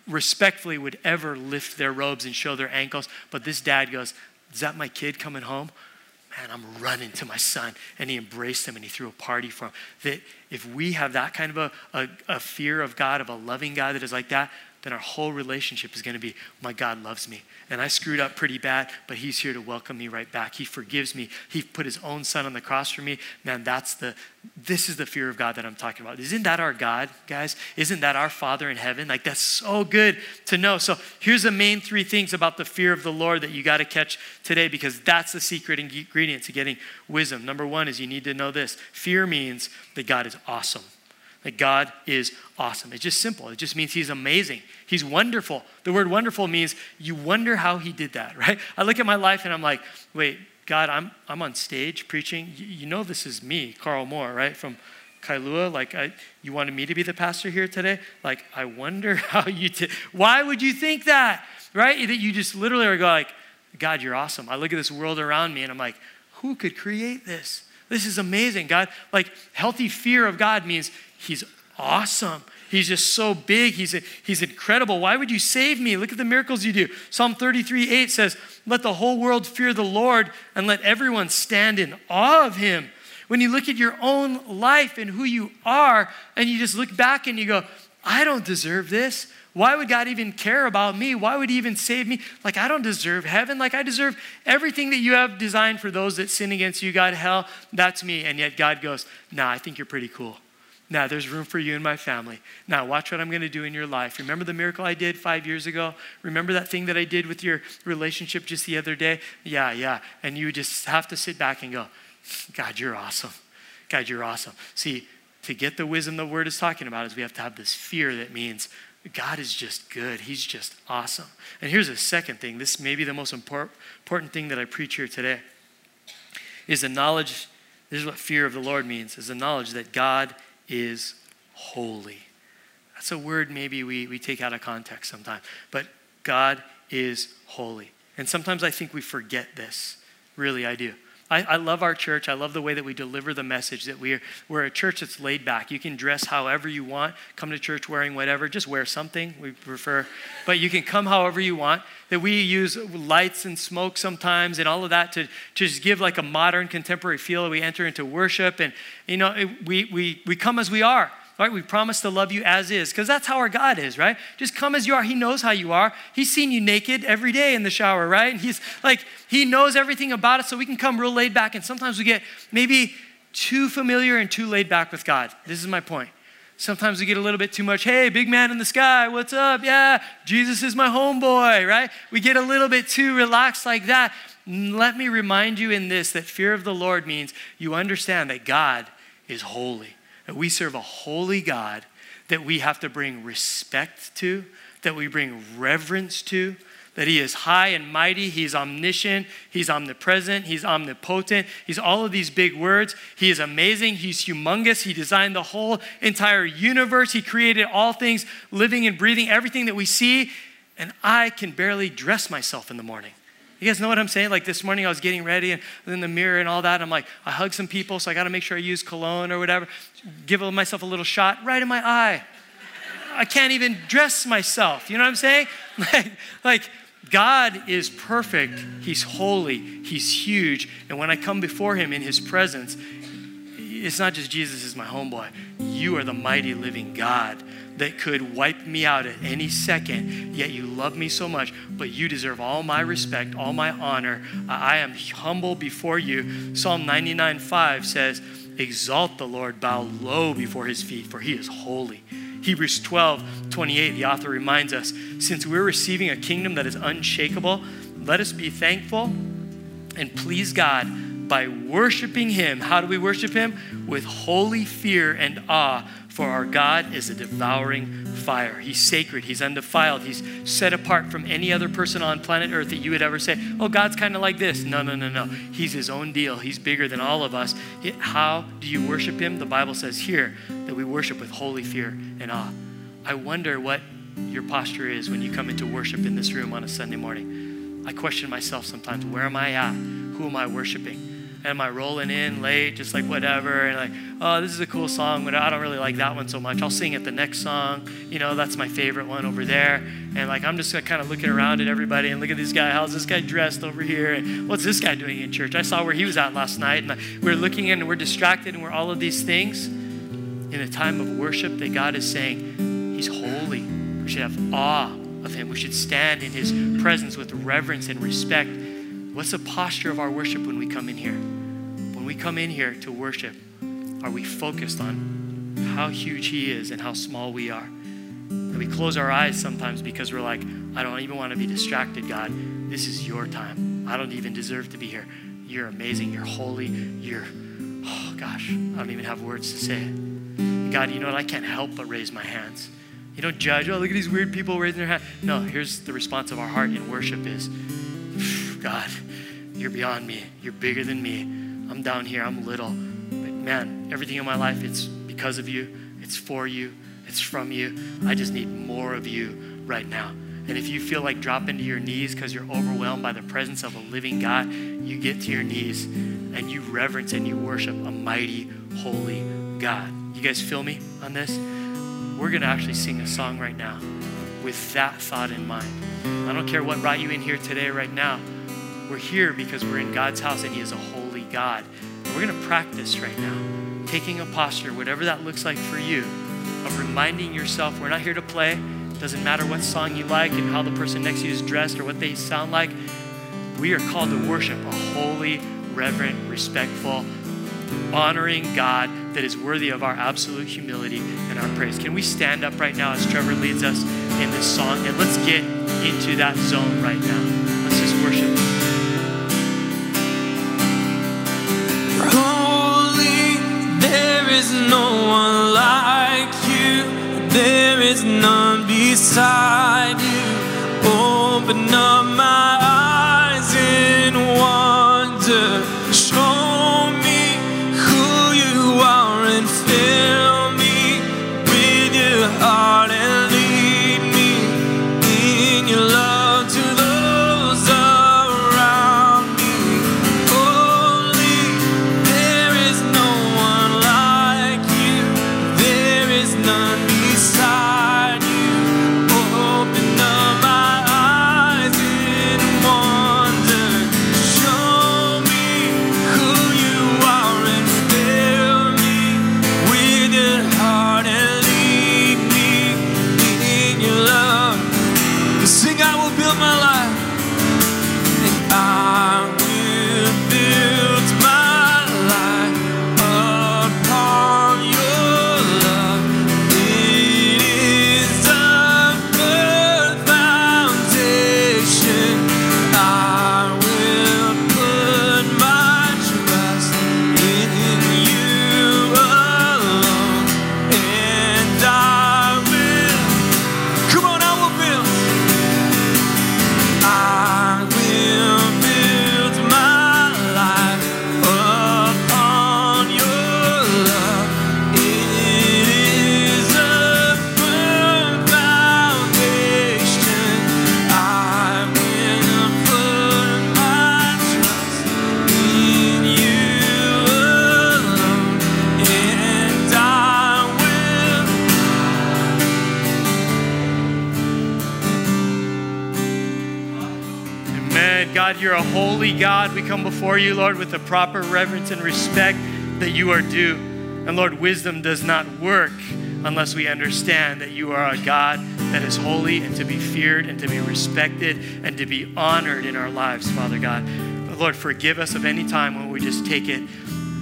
respectfully would ever lift their robes and show their ankles. But this dad goes, Is that my kid coming home? Man, I'm running to my son. And he embraced him and he threw a party for him. That if we have that kind of a, a, a fear of God, of a loving God that is like that, then our whole relationship is going to be, my God loves me. And I screwed up pretty bad, but He's here to welcome me right back. He forgives me. He put His own Son on the cross for me. Man, that's the, this is the fear of God that I'm talking about. Isn't that our God, guys? Isn't that our Father in heaven? Like, that's so good to know. So, here's the main three things about the fear of the Lord that you got to catch today because that's the secret ingredient to getting wisdom. Number one is you need to know this fear means that God is awesome that God is awesome. It's just simple. It just means He's amazing. He's wonderful. The word wonderful means you wonder how He did that, right? I look at my life and I'm like, wait, God, I'm, I'm on stage preaching. You, you know, this is me, Carl Moore, right? From Kailua. Like, I, you wanted me to be the pastor here today? Like, I wonder how you did. Why would you think that, right? That you just literally are like, God, you're awesome. I look at this world around me and I'm like, who could create this? This is amazing, God. Like, healthy fear of God means He's awesome. He's just so big. He's, he's incredible. Why would you save me? Look at the miracles you do. Psalm 33 8 says, Let the whole world fear the Lord and let everyone stand in awe of him. When you look at your own life and who you are, and you just look back and you go, I don't deserve this. Why would God even care about me? Why would He even save me? Like, I don't deserve heaven. Like, I deserve everything that you have designed for those that sin against you, God. Hell, that's me. And yet God goes, Nah, I think you're pretty cool. Now, there's room for you and my family. Now, watch what I'm going to do in your life. Remember the miracle I did five years ago? Remember that thing that I did with your relationship just the other day? Yeah, yeah. And you just have to sit back and go, God, you're awesome. God, you're awesome. See, to get the wisdom the word is talking about is we have to have this fear that means God is just good. He's just awesome. And here's a second thing. This may be the most important thing that I preach here today is the knowledge, this is what fear of the Lord means, is the knowledge that God is holy. That's a word maybe we, we take out of context sometimes, but God is holy. And sometimes I think we forget this. Really, I do. I, I, love our church. I love the way that we deliver the message that we're, we're a church that's laid back. You can dress however you want, come to church wearing whatever, just wear something, we prefer. But you can come however you want. That we use lights and smoke sometimes and all of that to, to just give like a modern contemporary feel. We enter into worship and, you know, it, we, we, we come as we are right? We promise to love you as is, because that's how our God is, right? Just come as you are. He knows how you are. He's seen you naked every day in the shower, right? And he's like, He knows everything about it, so we can come real laid back. And sometimes we get maybe too familiar and too laid back with God. This is my point. Sometimes we get a little bit too much, hey, big man in the sky, what's up? Yeah, Jesus is my homeboy, right? We get a little bit too relaxed like that. Let me remind you in this that fear of the Lord means you understand that God is holy that we serve a holy God that we have to bring respect to, that we bring reverence to, that He is high and mighty, He's omniscient, He's omnipresent, He's omnipotent, He's all of these big words. He is amazing, He's humongous, He designed the whole entire universe, He created all things living and breathing, everything that we see, and I can barely dress myself in the morning. You guys know what I'm saying? Like this morning, I was getting ready and in the mirror and all that. I'm like, I hug some people, so I got to make sure I use cologne or whatever. Give myself a little shot right in my eye. I can't even dress myself. You know what I'm saying? Like, like God is perfect. He's holy. He's huge. And when I come before Him in His presence, it's not just Jesus is my homeboy. You are the mighty living God that could wipe me out at any second, yet you love me so much, but you deserve all my respect, all my honor. I am humble before you. Psalm 99 5 says, Exalt the Lord, bow low before his feet, for he is holy. Hebrews 12, 28, the author reminds us since we're receiving a kingdom that is unshakable, let us be thankful and please God by worshiping Him. How do we worship Him? With holy fear and awe, for our God is a devouring fire. He's sacred, He's undefiled, He's set apart from any other person on planet Earth that you would ever say, oh, God's kind of like this. No, no, no, no. He's His own deal, He's bigger than all of us. How do you worship Him? The Bible says here that we worship with holy fear and awe. I wonder what your posture is when you come into worship in this room on a Sunday morning. I question myself sometimes where am I at? Who am I worshiping? Am I rolling in late, just like whatever? And like, oh, this is a cool song, but I don't really like that one so much. I'll sing it the next song. You know, that's my favorite one over there. And like, I'm just kind of looking around at everybody and look at this guy. How's this guy dressed over here? And what's this guy doing in church? I saw where he was at last night. And we're looking in and we're distracted and we're all of these things in a time of worship that God is saying, He's holy. We should have awe of Him. We should stand in His presence with reverence and respect. What's the posture of our worship when we come in here? When we come in here to worship, are we focused on how huge He is and how small we are? And we close our eyes sometimes because we're like, I don't even want to be distracted, God. This is your time. I don't even deserve to be here. You're amazing. You're holy. You're, oh gosh, I don't even have words to say it. God, you know what? I can't help but raise my hands. You don't judge, oh, look at these weird people raising their hand. No, here's the response of our heart in worship is, God, you're beyond me. You're bigger than me. I'm down here. I'm little. But man, everything in my life, it's because of you. It's for you. It's from you. I just need more of you right now. And if you feel like dropping to your knees because you're overwhelmed by the presence of a living God, you get to your knees and you reverence and you worship a mighty, holy God. You guys feel me on this? We're going to actually sing a song right now with that thought in mind. I don't care what brought you in here today, right now. We're here because we're in God's house and He is a holy God. And we're going to practice right now, taking a posture, whatever that looks like for you, of reminding yourself we're not here to play. Doesn't matter what song you like and how the person next to you is dressed or what they sound like. We are called to worship a holy, reverent, respectful, honoring God that is worthy of our absolute humility and our praise. Can we stand up right now as Trevor leads us in this song? And let's get into that zone right now. Is no one like you, there is none beside you. Open up my eyes before you, Lord, with the proper reverence and respect that you are due. And Lord, wisdom does not work unless we understand that you are a God that is holy and to be feared and to be respected and to be honored in our lives, Father God. Lord, forgive us of any time when we just take it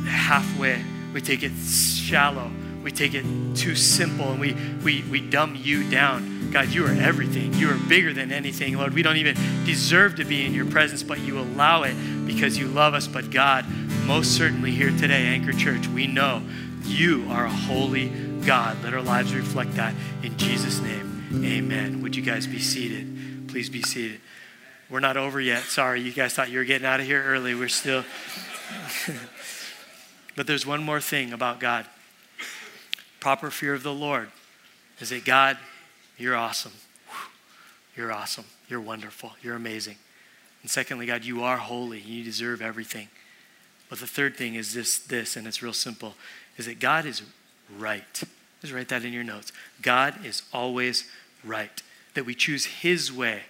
halfway, we take it shallow, we take it too simple, and we, we, we dumb you down. God, you are everything. You are bigger than anything, Lord. We don't even deserve to be in your presence, but you allow it because you love us. But God, most certainly here today, Anchor Church, we know you are a holy God. Let our lives reflect that. In Jesus' name, amen. Would you guys be seated? Please be seated. We're not over yet. Sorry, you guys thought you were getting out of here early. We're still. but there's one more thing about God proper fear of the Lord is that God, you're awesome. You're awesome. You're wonderful. You're amazing. And secondly, God, you are holy. You deserve everything. But the third thing is this, this, and it's real simple, is that God is right. Just write that in your notes. God is always right. That we choose His way,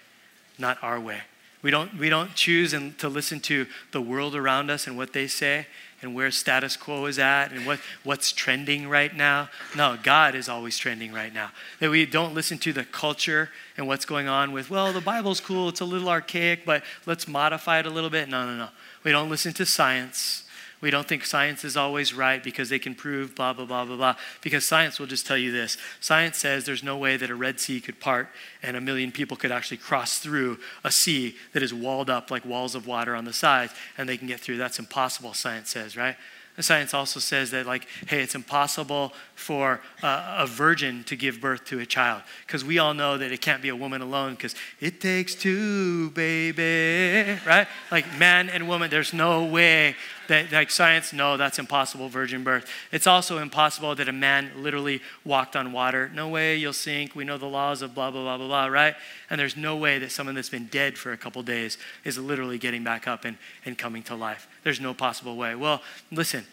not our way. We don't, we don't choose and to listen to the world around us and what they say and where status quo is at and what, what's trending right now. No, God is always trending right now. That we don't listen to the culture and what's going on with, well, the Bible's cool, it's a little archaic, but let's modify it a little bit. No, no, no. We don't listen to science. We don't think science is always right because they can prove blah, blah, blah, blah, blah. Because science will just tell you this science says there's no way that a Red Sea could part and a million people could actually cross through a sea that is walled up like walls of water on the sides and they can get through. That's impossible, science says, right? science also says that, like, hey, it's impossible for a virgin to give birth to a child because we all know that it can't be a woman alone because it takes two, baby, right? Like, man and woman, there's no way that, like, science, no, that's impossible, virgin birth. It's also impossible that a man literally walked on water. No way you'll sink. We know the laws of blah, blah, blah, blah, blah, right? And there's no way that someone that's been dead for a couple days is literally getting back up and, and coming to life. There's no possible way. Well, listen,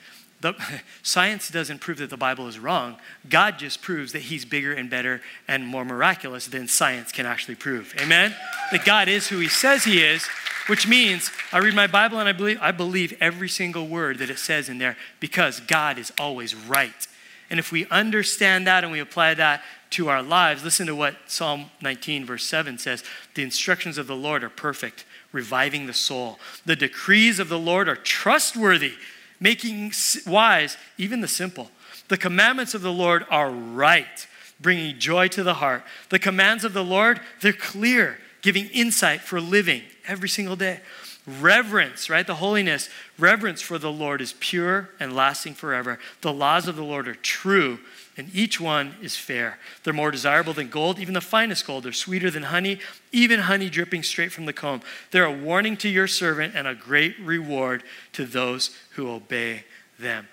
the, science doesn't prove that the Bible is wrong. God just proves that He's bigger and better and more miraculous than science can actually prove. Amen? That God is who He says He is, which means I read my Bible and I believe, I believe every single word that it says in there because God is always right. And if we understand that and we apply that to our lives, listen to what Psalm 19, verse 7 says The instructions of the Lord are perfect, reviving the soul. The decrees of the Lord are trustworthy, making wise even the simple. The commandments of the Lord are right, bringing joy to the heart. The commands of the Lord, they're clear, giving insight for living every single day. Reverence, right? The holiness, reverence for the Lord is pure and lasting forever. The laws of the Lord are true, and each one is fair. They're more desirable than gold, even the finest gold. They're sweeter than honey, even honey dripping straight from the comb. They're a warning to your servant and a great reward to those who obey them.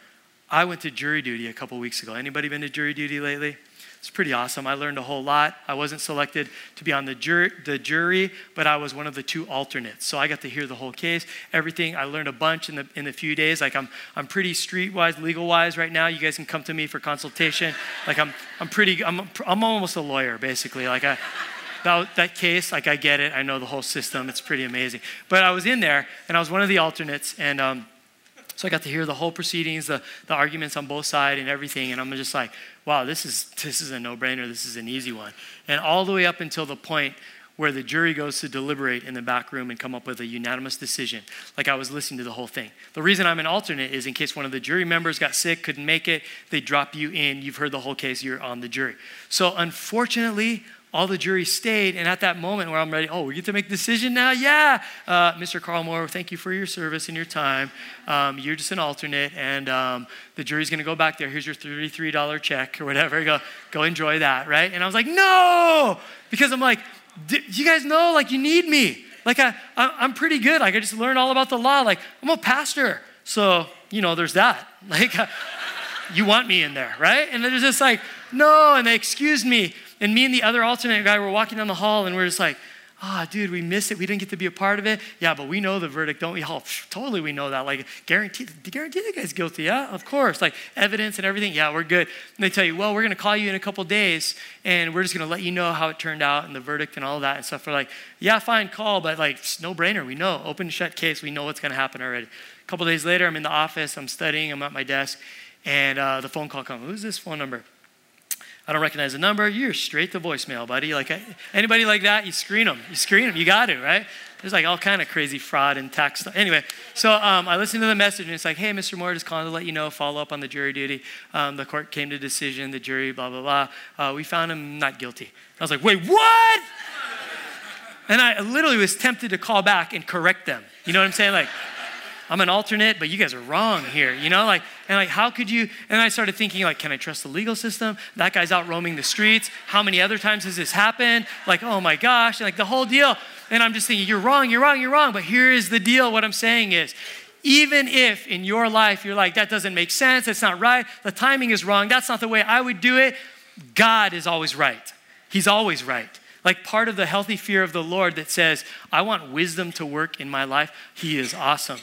I went to jury duty a couple weeks ago. Anybody been to jury duty lately? It's pretty awesome. I learned a whole lot. I wasn't selected to be on the, jur- the jury, but I was one of the two alternates. So I got to hear the whole case, everything. I learned a bunch in the, in the few days. Like I'm, I'm pretty streetwise, legal-wise right now. You guys can come to me for consultation. Like I'm, I'm pretty, I'm, I'm almost a lawyer, basically. Like I, that, that case, like I get it. I know the whole system. It's pretty amazing. But I was in there, and I was one of the alternates, and um, so I got to hear the whole proceedings, the, the arguments on both sides and everything. And I'm just like, wow, this is, this is a no brainer. This is an easy one. And all the way up until the point where the jury goes to deliberate in the back room and come up with a unanimous decision. Like I was listening to the whole thing. The reason I'm an alternate is in case one of the jury members got sick, couldn't make it, they drop you in. You've heard the whole case, you're on the jury. So unfortunately, all the jury stayed. And at that moment where I'm ready, oh, we get to make decision now? Yeah. Uh, Mr. Carl Moore, thank you for your service and your time. Um, you're just an alternate, and um, the jury's going to go back there. Here's your $33 check or whatever. Go, go enjoy that, right? And I was like, no, because I'm like, you guys know, like, you need me. Like, I, I'm pretty good. Like, I just learned all about the law. Like, I'm a pastor. So, you know, there's that. Like, uh, you want me in there, right? And they're just like, no. And they excused me. And me and the other alternate guy were walking down the hall, and we're just like, ah, oh, dude, we missed it. We didn't get to be a part of it. Yeah, but we know the verdict, don't we? Oh, totally, we know that. Like, guarantee, guarantee the guy's guilty. Yeah, of course. Like, evidence and everything. Yeah, we're good. And they tell you, well, we're going to call you in a couple days, and we're just going to let you know how it turned out and the verdict and all that and stuff. We're like, yeah, fine, call, but like, no brainer. We know, open shut case. We know what's going to happen already. A couple days later, I'm in the office. I'm studying. I'm at my desk, and uh, the phone call comes. Who's this phone number? I don't recognize the number. You're straight to voicemail, buddy. Like anybody like that, you screen them. You screen them. You got to, right? There's like all kind of crazy fraud and tax stuff. Anyway, so um, I listened to the message and it's like, hey, Mr. Moore, just calling to let you know, follow up on the jury duty. Um, the court came to decision, the jury, blah, blah, blah. Uh, we found him not guilty. I was like, wait, what? And I literally was tempted to call back and correct them. You know what I'm saying? Like, I'm an alternate, but you guys are wrong here, you know? Like, and like, how could you? And I started thinking, like, can I trust the legal system? That guy's out roaming the streets. How many other times has this happened? Like, oh my gosh, and like the whole deal. And I'm just thinking, you're wrong, you're wrong, you're wrong. But here is the deal. What I'm saying is, even if in your life you're like, that doesn't make sense, that's not right, the timing is wrong, that's not the way I would do it, God is always right. He's always right. Like part of the healthy fear of the Lord that says, I want wisdom to work in my life, He is awesome.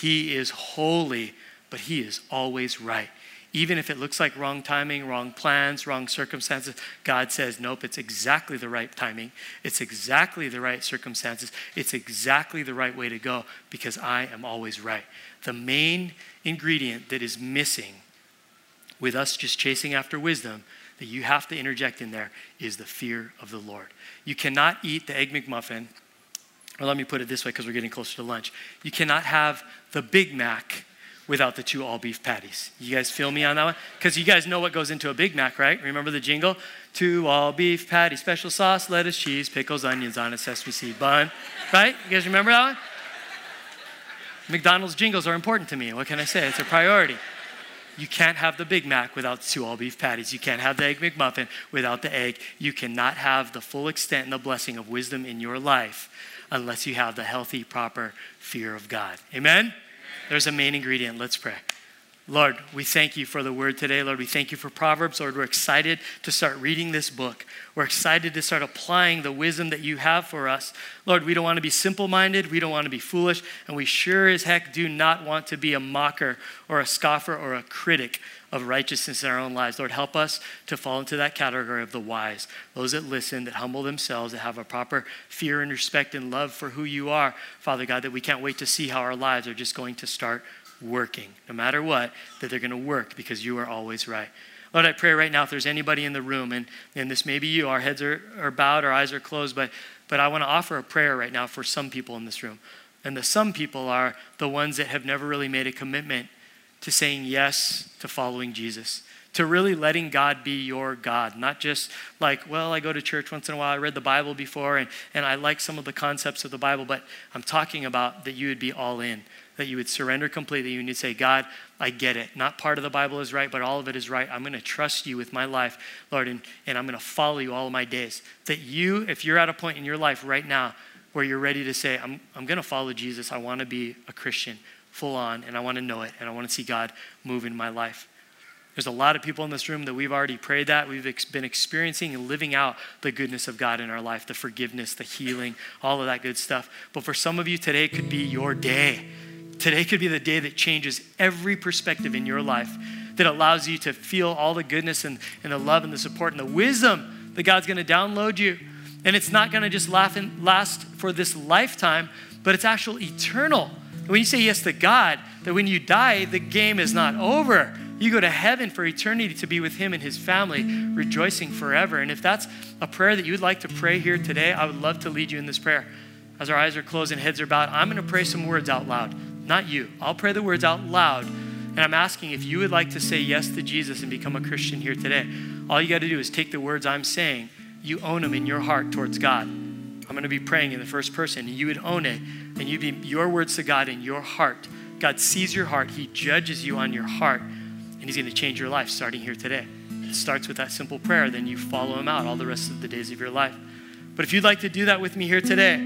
He is holy, but He is always right. Even if it looks like wrong timing, wrong plans, wrong circumstances, God says, nope, it's exactly the right timing. It's exactly the right circumstances. It's exactly the right way to go because I am always right. The main ingredient that is missing with us just chasing after wisdom that you have to interject in there is the fear of the Lord. You cannot eat the Egg McMuffin or let me put it this way because we're getting closer to lunch. You cannot have the Big Mac without the two all beef patties. You guys feel me on that one? Because you guys know what goes into a Big Mac, right? Remember the jingle? Two all beef patty, special sauce, lettuce, cheese, pickles, onions on a sesame seed bun, right? You guys remember that one? McDonald's jingles are important to me. What can I say? It's a priority. You can't have the Big Mac without two all beef patties. You can't have the Egg McMuffin without the egg. You cannot have the full extent and the blessing of wisdom in your life unless you have the healthy, proper fear of God. Amen? There's a main ingredient. Let's pray. Lord, we thank you for the word today. Lord, we thank you for Proverbs. Lord, we're excited to start reading this book. We're excited to start applying the wisdom that you have for us. Lord, we don't want to be simple minded. We don't want to be foolish. And we sure as heck do not want to be a mocker or a scoffer or a critic of righteousness in our own lives. Lord, help us to fall into that category of the wise, those that listen, that humble themselves, that have a proper fear and respect and love for who you are, Father God, that we can't wait to see how our lives are just going to start working. No matter what, that they're going to work because you are always right. Lord, I pray right now if there's anybody in the room, and, and this may be you, our heads are, are bowed, our eyes are closed, but, but I want to offer a prayer right now for some people in this room. And the some people are the ones that have never really made a commitment to saying yes to following Jesus, to really letting God be your God, not just like, well, I go to church once in a while, I read the Bible before, and, and I like some of the concepts of the Bible, but I'm talking about that you would be all in, that you would surrender completely, and you'd say, God, I get it. Not part of the Bible is right, but all of it is right. I'm going to trust you with my life, Lord, and, and I'm going to follow you all of my days. That you, if you're at a point in your life right now where you're ready to say, I'm, I'm going to follow Jesus, I want to be a Christian, full on, and I want to know it, and I want to see God move in my life. There's a lot of people in this room that we've already prayed that. We've ex- been experiencing and living out the goodness of God in our life, the forgiveness, the healing, all of that good stuff. But for some of you, today could be your day. Today could be the day that changes every perspective in your life, that allows you to feel all the goodness and, and the love and the support and the wisdom that God's going to download you. And it's not going to just last for this lifetime, but it's actual eternal when you say yes to God, that when you die, the game is not over. You go to heaven for eternity to be with Him and His family, rejoicing forever. And if that's a prayer that you would like to pray here today, I would love to lead you in this prayer. As our eyes are closed and heads are bowed, I'm going to pray some words out loud. Not you. I'll pray the words out loud. And I'm asking if you would like to say yes to Jesus and become a Christian here today. All you got to do is take the words I'm saying, you own them in your heart towards God. I'm going to be praying in the first person, and you would own it and you'd be your words to God in your heart. God sees your heart, He judges you on your heart, and He's going to change your life starting here today. It starts with that simple prayer, then you follow Him out all the rest of the days of your life. But if you'd like to do that with me here today,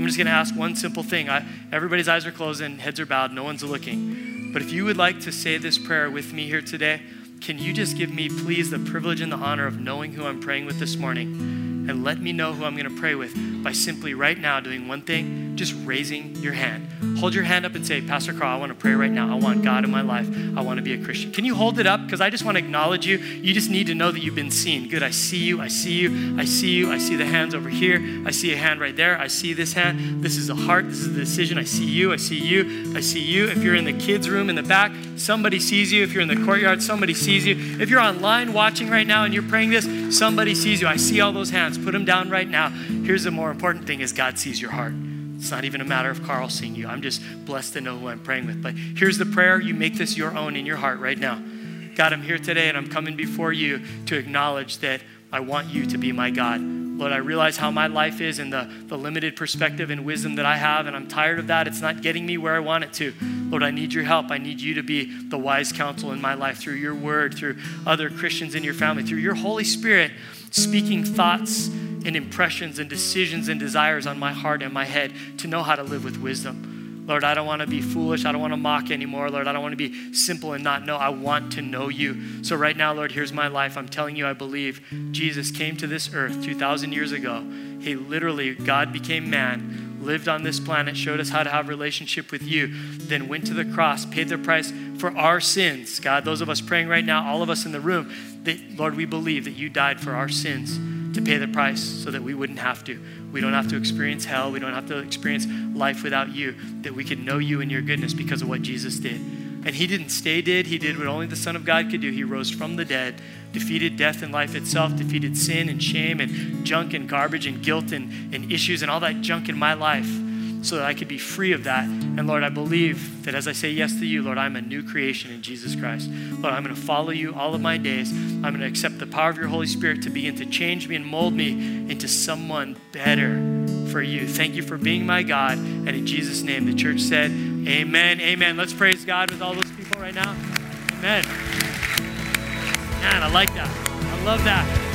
I'm just going to ask one simple thing. I, everybody's eyes are closed and heads are bowed, no one's looking. But if you would like to say this prayer with me here today, can you just give me, please, the privilege and the honor of knowing who I'm praying with this morning? and let me know who I'm going to pray with by simply right now doing one thing, just raising your hand. Hold your hand up and say, Pastor Carl, I want to pray right now. I want God in my life. I want to be a Christian. Can you hold it up? Because I just want to acknowledge you. You just need to know that you've been seen. Good. I see you. I see you. I see you. I see the hands over here. I see a hand right there. I see this hand. This is a heart. This is the decision. I see you. I see you. I see you. If you're in the kids' room in the back, somebody sees you. If you're in the courtyard, somebody sees you. If you're online watching right now and you're praying this, somebody sees you. I see all those hands. Put them down right now. Here's the more important thing is God sees your heart. It's not even a matter of Carl seeing you. I'm just blessed to know who I'm praying with. But here's the prayer. You make this your own in your heart right now. God, I'm here today and I'm coming before you to acknowledge that I want you to be my God. Lord, I realize how my life is and the, the limited perspective and wisdom that I have, and I'm tired of that. It's not getting me where I want it to. Lord, I need your help. I need you to be the wise counsel in my life through your word, through other Christians in your family, through your Holy Spirit speaking thoughts and impressions and decisions and desires on my heart and my head to know how to live with wisdom. Lord, I don't want to be foolish. I don't want to mock anymore. Lord, I don't want to be simple and not know. I want to know you. So, right now, Lord, here's my life. I'm telling you, I believe Jesus came to this earth 2,000 years ago. He literally, God became man, lived on this planet, showed us how to have relationship with you, then went to the cross, paid the price for our sins. God, those of us praying right now, all of us in the room, that, Lord, we believe that you died for our sins to pay the price so that we wouldn't have to. We don't have to experience hell. We don't have to experience life without you, that we can know you and your goodness because of what Jesus did. And he didn't stay dead. He did what only the Son of God could do. He rose from the dead, defeated death and life itself, defeated sin and shame and junk and garbage and guilt and, and issues and all that junk in my life so that I could be free of that. And Lord, I believe that as I say yes to you, Lord, I'm a new creation in Jesus Christ. Lord, I'm going to follow you all of my days. I'm going to accept the power of your Holy Spirit to begin to change me and mold me into someone better for you. Thank you for being my God. And in Jesus' name, the church said, Amen. Amen. Let's praise God with all those people right now. Amen. Man, I like that. I love that.